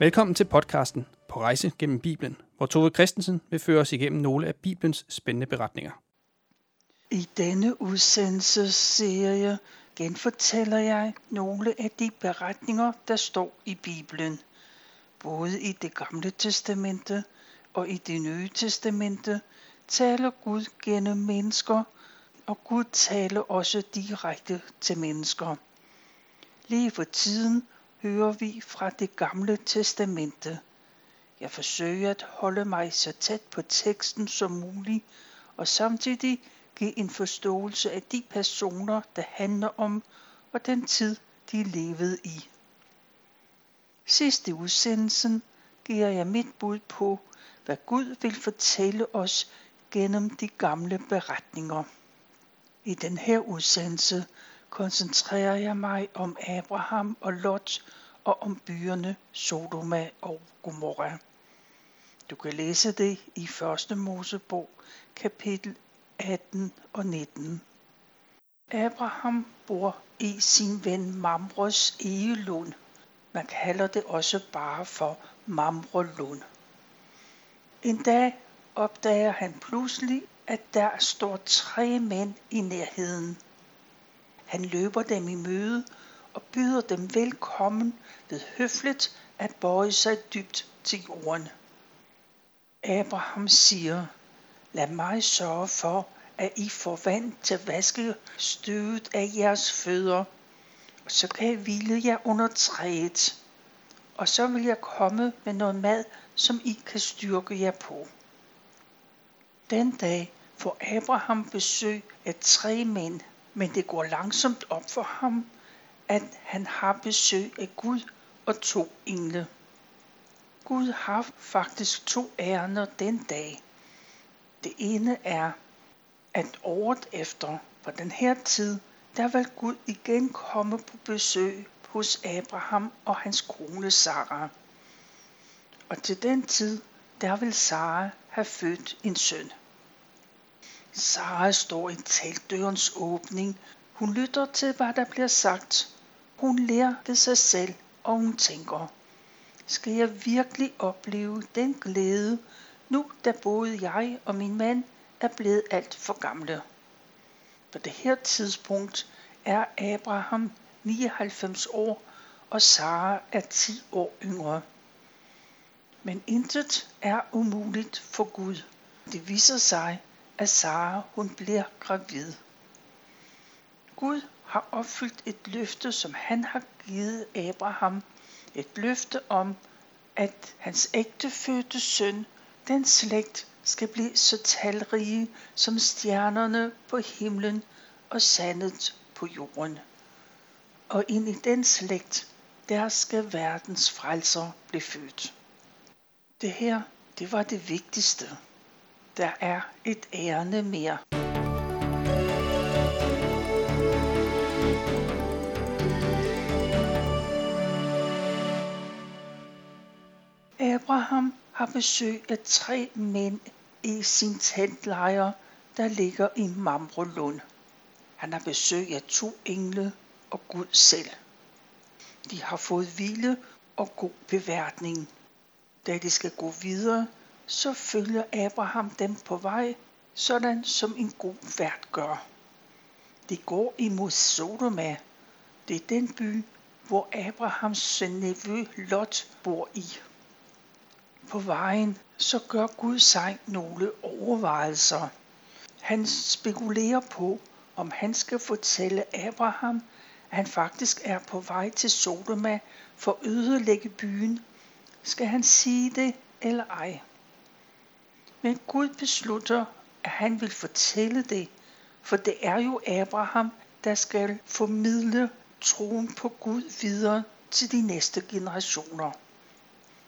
Velkommen til podcasten På rejse gennem Bibelen, hvor Tove Christensen vil føre os igennem nogle af Bibelens spændende beretninger. I denne udsendelsesserie genfortæller jeg nogle af de beretninger, der står i Bibelen. Både i det gamle testamente og i det nye testamente taler Gud gennem mennesker, og Gud taler også direkte til mennesker. Lige for tiden hører vi fra det gamle testamente. Jeg forsøger at holde mig så tæt på teksten som muligt, og samtidig give en forståelse af de personer, der handler om, og den tid, de levede i. Sidst i udsendelsen giver jeg mit bud på, hvad Gud vil fortælle os gennem de gamle beretninger. I den her udsendelse koncentrerer jeg mig om Abraham og Lot og om byerne Sodoma og Gomorra. Du kan læse det i 1. Mosebog, kapitel 18 og 19. Abraham bor i sin ven Mamros egelund. Man kalder det også bare for Mamrelund. En dag opdager han pludselig, at der står tre mænd i nærheden. Han løber dem i møde og byder dem velkommen ved høfligt at bøje sig dybt til jorden. Abraham siger, lad mig sørge for, at I får vand til at vaske støvet af jeres fødder, og så kan jeg hvile jer under træet, og så vil jeg komme med noget mad, som I kan styrke jer på. Den dag får Abraham besøg af tre mænd, men det går langsomt op for ham, at han har besøg af Gud og to engle. Gud har faktisk to ærner den dag. Det ene er, at året efter, på den her tid, der vil Gud igen komme på besøg hos Abraham og hans kone Sara. Og til den tid, der vil Sara have født en søn. Sara står i teltdørens åbning. Hun lytter til, hvad der bliver sagt. Hun lærer ved sig selv, og hun tænker, skal jeg virkelig opleve den glæde, nu da både jeg og min mand er blevet alt for gamle. På det her tidspunkt er Abraham 99 år, og Sara er 10 år yngre. Men intet er umuligt for Gud. Det viser sig, at Sara hun bliver gravid. Gud har opfyldt et løfte, som han har givet Abraham. Et løfte om, at hans ægtefødte søn, den slægt, skal blive så talrige som stjernerne på himlen og sandet på jorden. Og ind i den slægt, der skal verdens frelser blive født. Det her, det var det vigtigste. Der er et ærne mere. Abraham har besøg af tre mænd i sin teltlejr, der ligger i Mamrelund. Han har besøg af to engle og Gud selv. De har fået hvile og god beværtning. Da de skal gå videre, så følger Abraham dem på vej, sådan som en god vært gør. De går imod Sodoma. Det er den by, hvor Abrahams nevø Lot bor i. På vejen så gør Gud sig nogle overvejelser. Han spekulerer på, om han skal fortælle Abraham, at han faktisk er på vej til Sodoma for at ødelægge byen. Skal han sige det eller ej? Men Gud beslutter, at han vil fortælle det, for det er jo Abraham, der skal formidle troen på Gud videre til de næste generationer.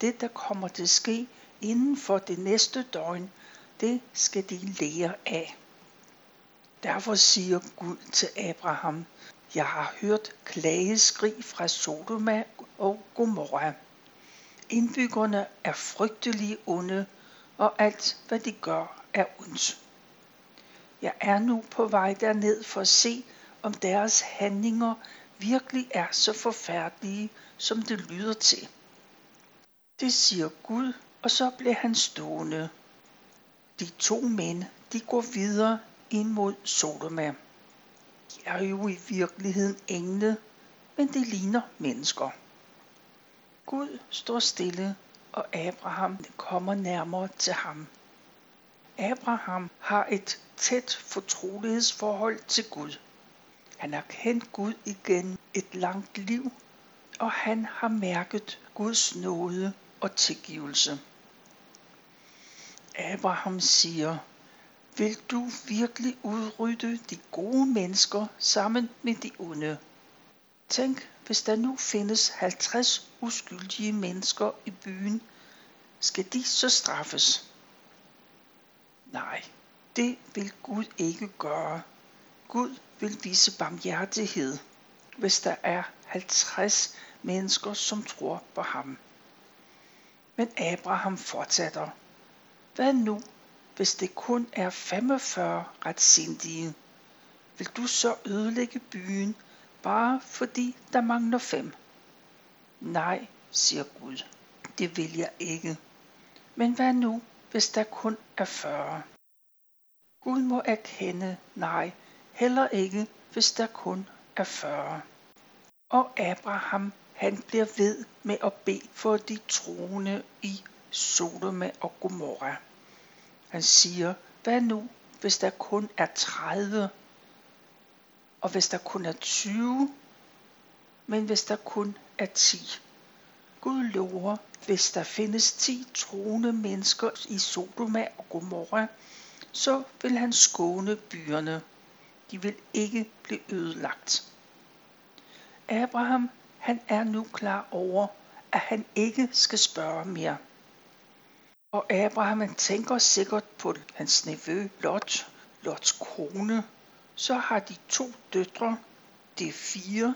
Det, der kommer til at ske inden for det næste døgn, det skal de lære af. Derfor siger Gud til Abraham, jeg har hørt klageskrig fra Sodoma og Gomorra. Indbyggerne er frygtelige onde, og alt hvad de gør er ondt. Jeg er nu på vej derned for at se, om deres handlinger virkelig er så forfærdelige, som det lyder til. Det siger Gud, og så bliver han stående. De to mænd, de går videre ind mod Sodoma. De er jo i virkeligheden engle, men de ligner mennesker. Gud står stille, og Abraham kommer nærmere til ham. Abraham har et tæt fortrolighedsforhold til Gud. Han har kendt Gud igen et langt liv, og han har mærket Guds nåde og tilgivelse. Abraham siger, vil du virkelig udrydde de gode mennesker sammen med de onde? Tænk, hvis der nu findes 50 uskyldige mennesker i byen, skal de så straffes? Nej, det vil Gud ikke gøre. Gud vil vise barmhjertighed, hvis der er 50 mennesker, som tror på ham. Men Abraham fortsætter. Hvad nu, hvis det kun er 45 retsindige? Vil du så ødelægge byen, bare fordi der mangler fem? Nej, siger Gud, det vil jeg ikke. Men hvad nu, hvis der kun er 40? Gud må erkende, nej, heller ikke, hvis der kun er 40. Og Abraham, han bliver ved med at bede for de troende i Sodoma og Gomorra. Han siger, hvad nu, hvis der kun er 30, og hvis der kun er 20, men hvis der kun er 10. Gud lover, hvis der findes 10 troende mennesker i Sodoma og Gomorra, så vil han skåne byerne. De vil ikke blive ødelagt. Abraham, han er nu klar over, at han ikke skal spørge mere. Og Abraham han tænker sikkert på hans nevø Lot, Lots kone. Så har de to døtre, det er fire.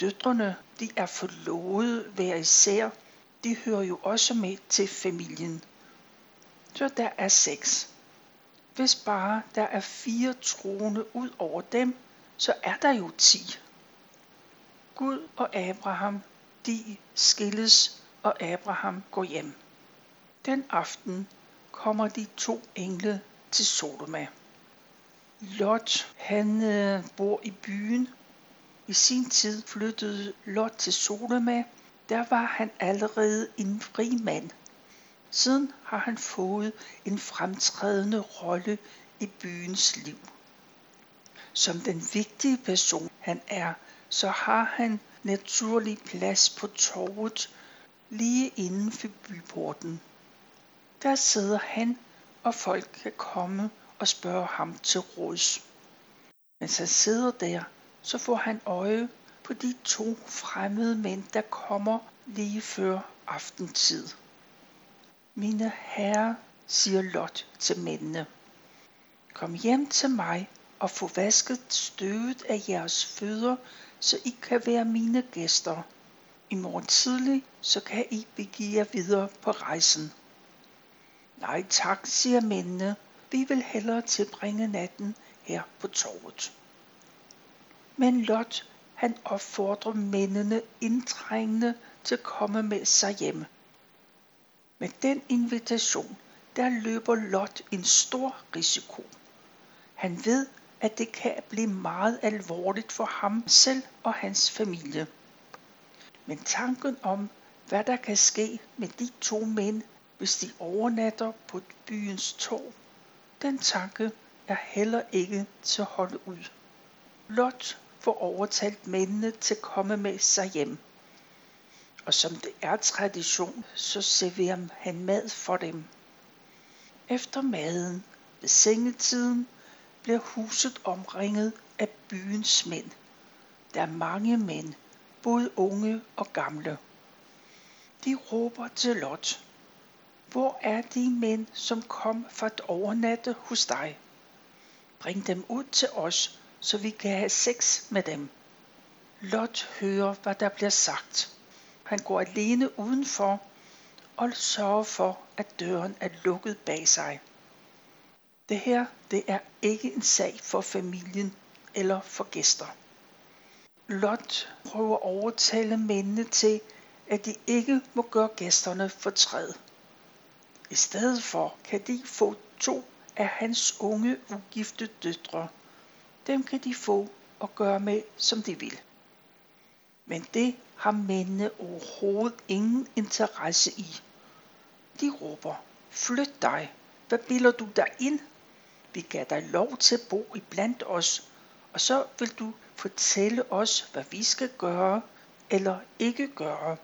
Døtrene, de er forlovet hver især. De hører jo også med til familien. Så der er seks. Hvis bare der er fire troende ud over dem, så er der jo ti. Gud og Abraham, de skilles, og Abraham går hjem. Den aften kommer de to engle til Sodoma. Lot, han øh, bor i byen. I sin tid flyttede Lot til Sodoma. Der var han allerede en fri mand. Siden har han fået en fremtrædende rolle i byens liv. Som den vigtige person han er, så har han naturlig plads på torvet lige inden for byporten. Der sidder han, og folk kan komme og spørge ham til råds. Mens han sidder der, så får han øje på de to fremmede mænd, der kommer lige før aftentid. Mine herrer, siger Lot til mændene, kom hjem til mig og få vasket støvet af jeres fødder, så I kan være mine gæster. I morgen tidlig, så kan I begive jer videre på rejsen. Nej tak, siger mændene. Vi vil hellere tilbringe natten her på torvet. Men Lot, han opfordrer mændene indtrængende til at komme med sig hjem. Med den invitation, der løber Lot en stor risiko. Han ved, at det kan blive meget alvorligt for ham selv og hans familie. Men tanken om, hvad der kan ske med de to mænd, hvis de overnatter på byens tog, den tanke er heller ikke til at holde ud. Lot får overtalt mændene til at komme med sig hjem. Og som det er tradition, så serverer han mad for dem. Efter maden ved sengetiden bliver huset omringet af byens mænd. Der er mange mænd, både unge og gamle. De råber til Lot. Hvor er de mænd, som kom for at overnatte hos dig? Bring dem ud til os, så vi kan have sex med dem. Lot hører, hvad der bliver sagt. Han går alene udenfor og sørger for, at døren er lukket bag sig. Det her, det er ikke en sag for familien eller for gæster. Lot prøver at overtale mændene til, at de ikke må gøre gæsterne fortræd. I stedet for kan de få to af hans unge ugifte døtre. Dem kan de få og gøre med, som de vil. Men det har mændene overhovedet ingen interesse i. De råber, flyt dig, hvad bilder du dig ind? Vi gav dig lov til at bo i blandt os, og så vil du fortælle os, hvad vi skal gøre eller ikke gøre.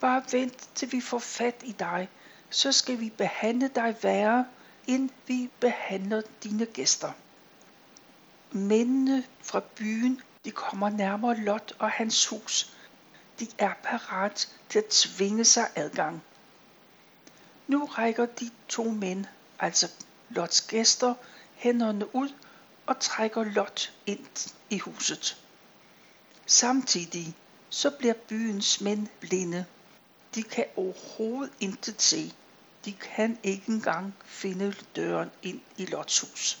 Bare vent til vi får fat i dig, så skal vi behandle dig værre, end vi behandler dine gæster. Mændene fra byen, de kommer nærmere Lot og hans hus. De er parat til at tvinge sig adgang. Nu rækker de to mænd, altså Lots gæster, hænderne ud og trækker Lot ind i huset. Samtidig så bliver byens mænd blinde. De kan overhovedet intet se. De kan ikke engang finde døren ind i Lots hus.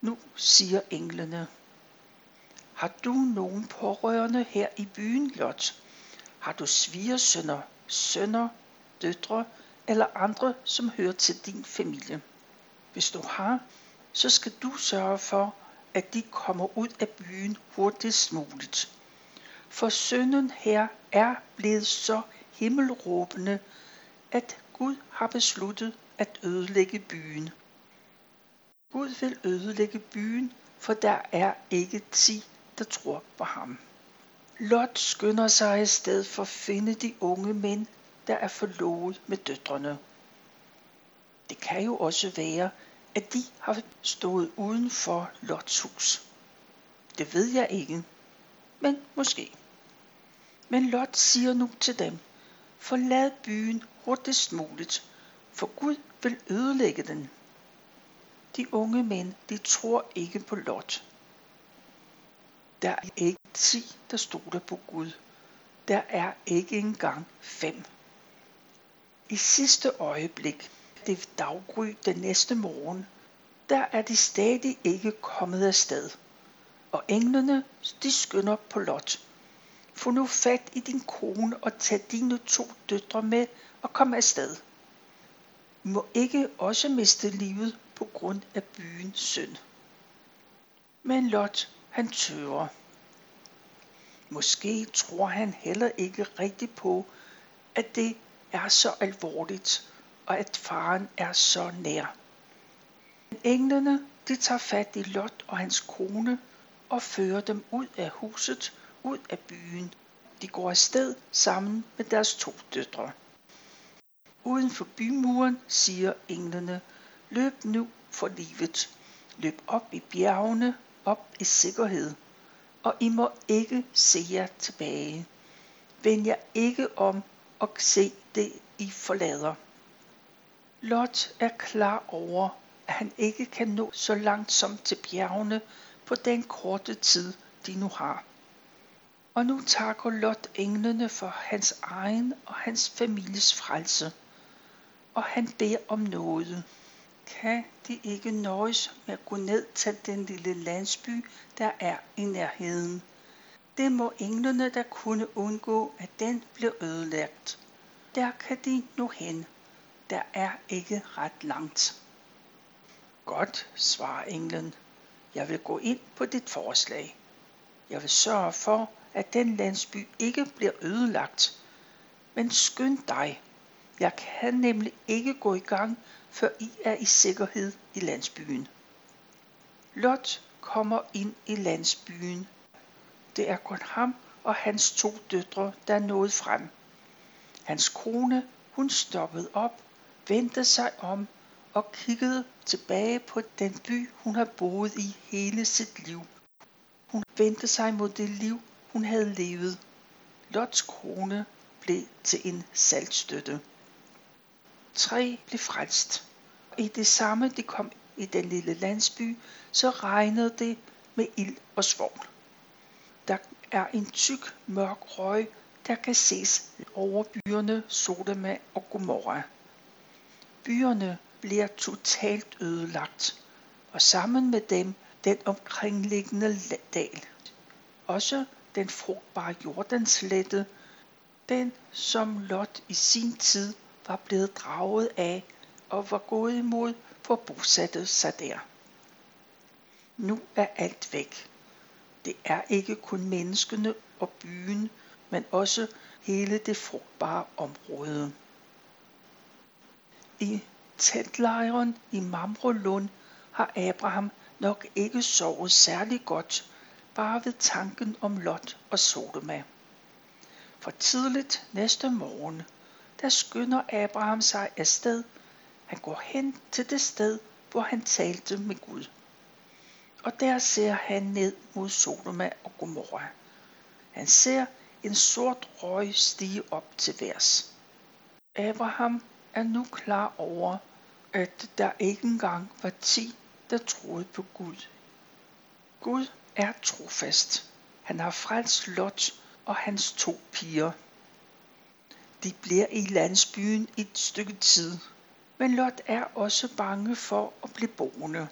Nu siger englene, har du nogen pårørende her i byen, Lot? Har du svigersønner, sønner, døtre eller andre, som hører til din familie? Hvis du har, så skal du sørge for, at de kommer ud af byen hurtigst muligt. For sønnen her er blevet så himmelråbende, at Gud har besluttet at ødelægge byen. Gud vil ødelægge byen, for der er ikke ti, der tror på ham. Lot skynder sig i stedet for at finde de unge mænd, der er forlovet med døtrene. Det kan jo også være, at de har stået uden for Lots hus. Det ved jeg ikke, men måske. Men Lot siger nu til dem, forlad byen hurtigst muligt, for Gud vil ødelægge den. De unge mænd, de tror ikke på Lot. Der er ikke ti, der stoler på Gud. Der er ikke engang fem. I sidste øjeblik, det daggry den næste morgen, der er de stadig ikke kommet af sted. Og englene, de skynder på Lot. Få nu fat i din kone og tag dine to døtre med og kom afsted. I må ikke også miste livet på grund af byens synd. Men Lot, han tøver. Måske tror han heller ikke rigtigt på, at det er så alvorligt, og at faren er så nær. Men englene, de tager fat i Lot og hans kone og fører dem ud af huset, ud af byen. De går afsted sammen med deres to døtre. Uden for bymuren siger englene, løb nu for livet. Løb op i bjergene, op i sikkerhed. Og I må ikke se jer tilbage. Vend jer ikke om og se det, I forlader. Lot er klar over, at han ikke kan nå så langt som til bjergene på den korte tid, de nu har. Og nu takker Lot englene for hans egen og hans families frelse. Og han beder om noget. Kan de ikke nøjes med at gå ned til den lille landsby, der er i nærheden? Det må englene der kunne undgå, at den blev ødelagt. Der kan de nu hen. Der er ikke ret langt. Godt, svarer englen. Jeg vil gå ind på dit forslag. Jeg vil sørge for, at den landsby ikke bliver ødelagt. Men skynd dig. Jeg kan nemlig ikke gå i gang, før I er i sikkerhed i landsbyen. Lot kommer ind i landsbyen. Det er kun ham og hans to døtre, der er nået frem. Hans kone, hun stoppede op, vendte sig om og kiggede tilbage på den by, hun har boet i hele sit liv. Hun vendte sig mod det liv, hun havde levet. Lots krone blev til en saltstøtte. Tre blev frelst. I det samme de kom i den lille landsby, så regnede det med ild og svovl. Der er en tyk, mørk røg, der kan ses over byerne Sodoma og Gomorra. Byerne bliver totalt ødelagt, og sammen med dem den omkringliggende dal. Også den frugtbare Jordanslette, Den, som Lot i sin tid var blevet draget af og var gået imod for bosatte sig der. Nu er alt væk. Det er ikke kun menneskene og byen, men også hele det frugtbare område. I teltlejren i Mamrelund har Abraham nok ikke sovet særlig godt, bare ved tanken om Lot og Sodoma. For tidligt næste morgen, der skynder Abraham sig afsted. Han går hen til det sted, hvor han talte med Gud. Og der ser han ned mod Sodoma og Gomorra. Han ser en sort røg stige op til værs. Abraham er nu klar over, at der ikke engang var ti, der troede på Gud. Gud er trofast. Han har frelst Lot og hans to piger. De bliver i landsbyen et stykke tid, men Lot er også bange for at blive boende.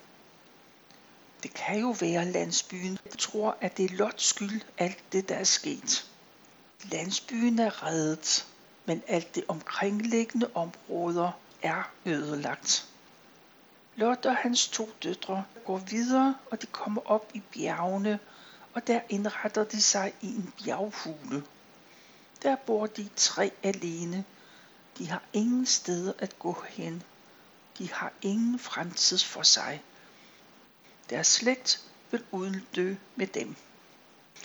Det kan jo være landsbyen, tror, at det er Lots skyld, alt det der er sket. Landsbyen er reddet, men alt det omkringliggende områder er ødelagt. Lot og hans to døtre går videre, og de kommer op i bjergene, og der indretter de sig i en bjerghule. Der bor de tre alene. De har ingen steder at gå hen. De har ingen fremtid for sig. Deres slægt vil uddø med dem.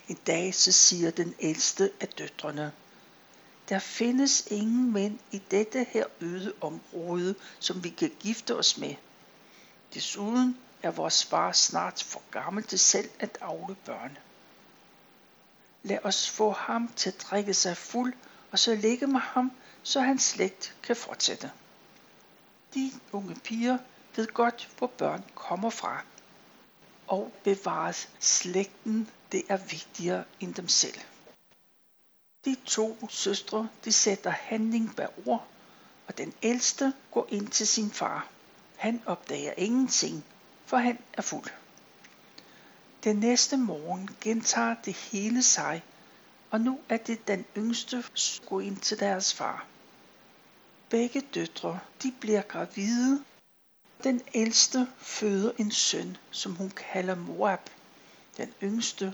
En dag så siger den ældste af døtrene, der findes ingen mænd i dette her øde område, som vi kan gifte os med. Desuden er vores far snart for gammel til selv at afle børn. Lad os få ham til at drikke sig fuld, og så ligge med ham, så hans slægt kan fortsætte. De unge piger ved godt, hvor børn kommer fra. Og bevares slægten, det er vigtigere end dem selv. De to søstre, de sætter handling bag ord, og den ældste går ind til sin far. Han opdager ingenting, for han er fuld. Den næste morgen gentager det hele sig, og nu er det den yngste gå ind til deres far. Begge døtre, de bliver gravide. Den ældste føder en søn, som hun kalder Moab. Den yngste,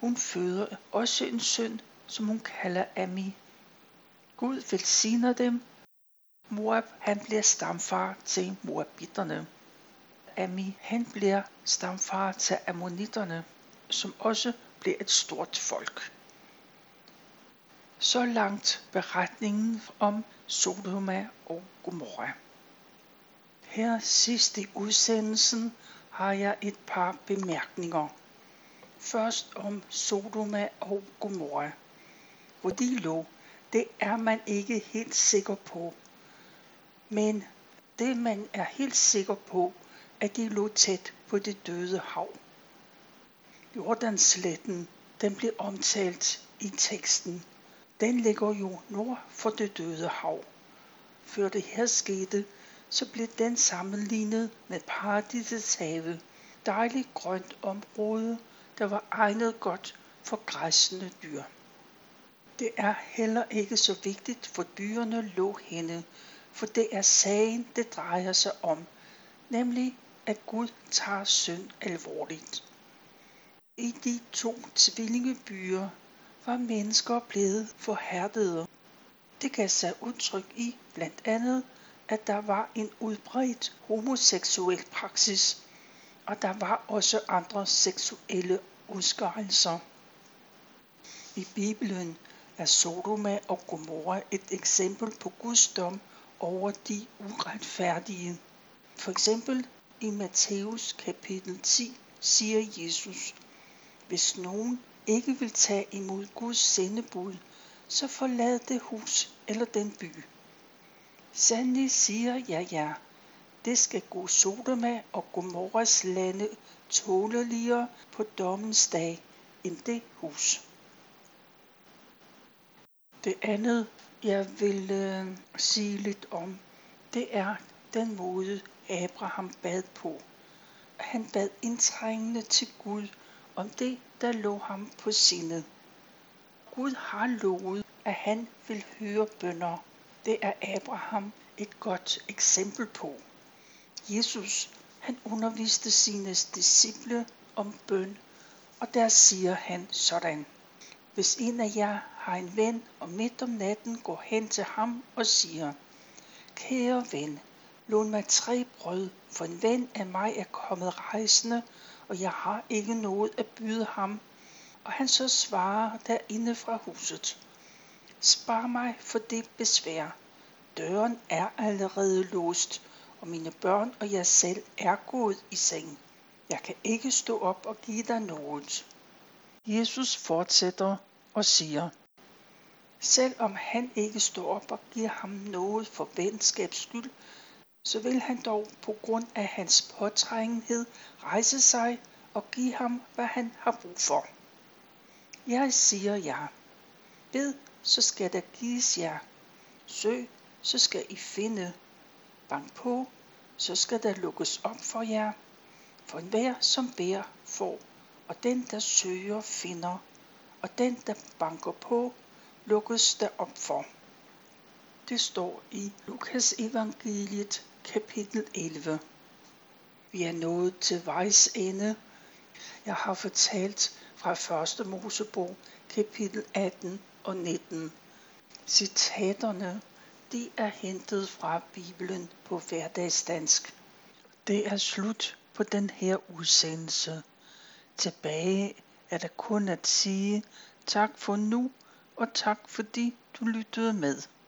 hun føder også en søn, som hun kalder Ami. Gud velsigner dem. Moab, han bliver stamfar til Moabitterne. Ami, han bliver stamfar til Ammonitterne, som også bliver et stort folk. Så langt beretningen om Sodoma og Gomorra. Her sidst i udsendelsen har jeg et par bemærkninger. Først om Sodoma og Gomorra. Hvor de lå, det er man ikke helt sikker på. Men det man er helt sikker på, at de lå tæt på det døde hav. Jordansletten, den blev omtalt i teksten. Den ligger jo nord for det døde hav. Før det her skete, så blev den sammenlignet med paradisets have. Dejligt grønt område, der var egnet godt for græssende dyr. Det er heller ikke så vigtigt, hvor dyrene lå henne, for det er sagen, det drejer sig om, nemlig at Gud tager synd alvorligt. I de to tvillingebyer var mennesker blevet forhærdede. Det gav sig udtryk i blandt andet, at der var en udbredt homoseksuel praksis, og der var også andre seksuelle udskejelser. I Bibelen er Sodoma og Gomorra et eksempel på Guds dom over de uretfærdige. For eksempel i Matthæus kapitel 10 siger Jesus, hvis nogen ikke vil tage imod Guds sendebud, så forlad det hus eller den by. Sandelig siger jeg ja, det skal gå Sodoma og Gomorras lande tåleligere på dommens dag end det hus. Det andet, jeg vil øh, sige lidt om, det er den måde, Abraham bad på. Han bad indtrængende til Gud om det, der lå ham på sindet. Gud har lovet at han vil høre bønder. Det er Abraham et godt eksempel på. Jesus, han underviste sine disciple om bøn, og der siger han sådan. Hvis en af jer har en ven, og midt om natten går hen til ham og siger, Kære ven, lån mig tre brød, for en ven af mig er kommet rejsende, og jeg har ikke noget at byde ham. Og han så svarer derinde fra huset, Spar mig for det besvær. Døren er allerede låst, og mine børn og jeg selv er gået i seng. Jeg kan ikke stå op og give dig noget. Jesus fortsætter og siger, Selvom han ikke står op og giver ham noget for venskabs skyld, så vil han dog på grund af hans påtrængenhed rejse sig og give ham, hvad han har brug for. Jeg siger jer, bed, så skal der gives jer. Søg, så skal I finde. Bank på, så skal der lukkes op for jer. For enhver som beder får, og den der søger finder, og den der banker på, lukkes der op for. Det står i Lukas evangeliet kapitel 11. Vi er nået til vejs ende. Jeg har fortalt fra 1. Mosebog kapitel 18 og 19. Citaterne de er hentet fra Bibelen på hverdagsdansk. Det er slut på den her udsendelse. Tilbage er der kun at sige tak for nu, og tak fordi du lyttede med.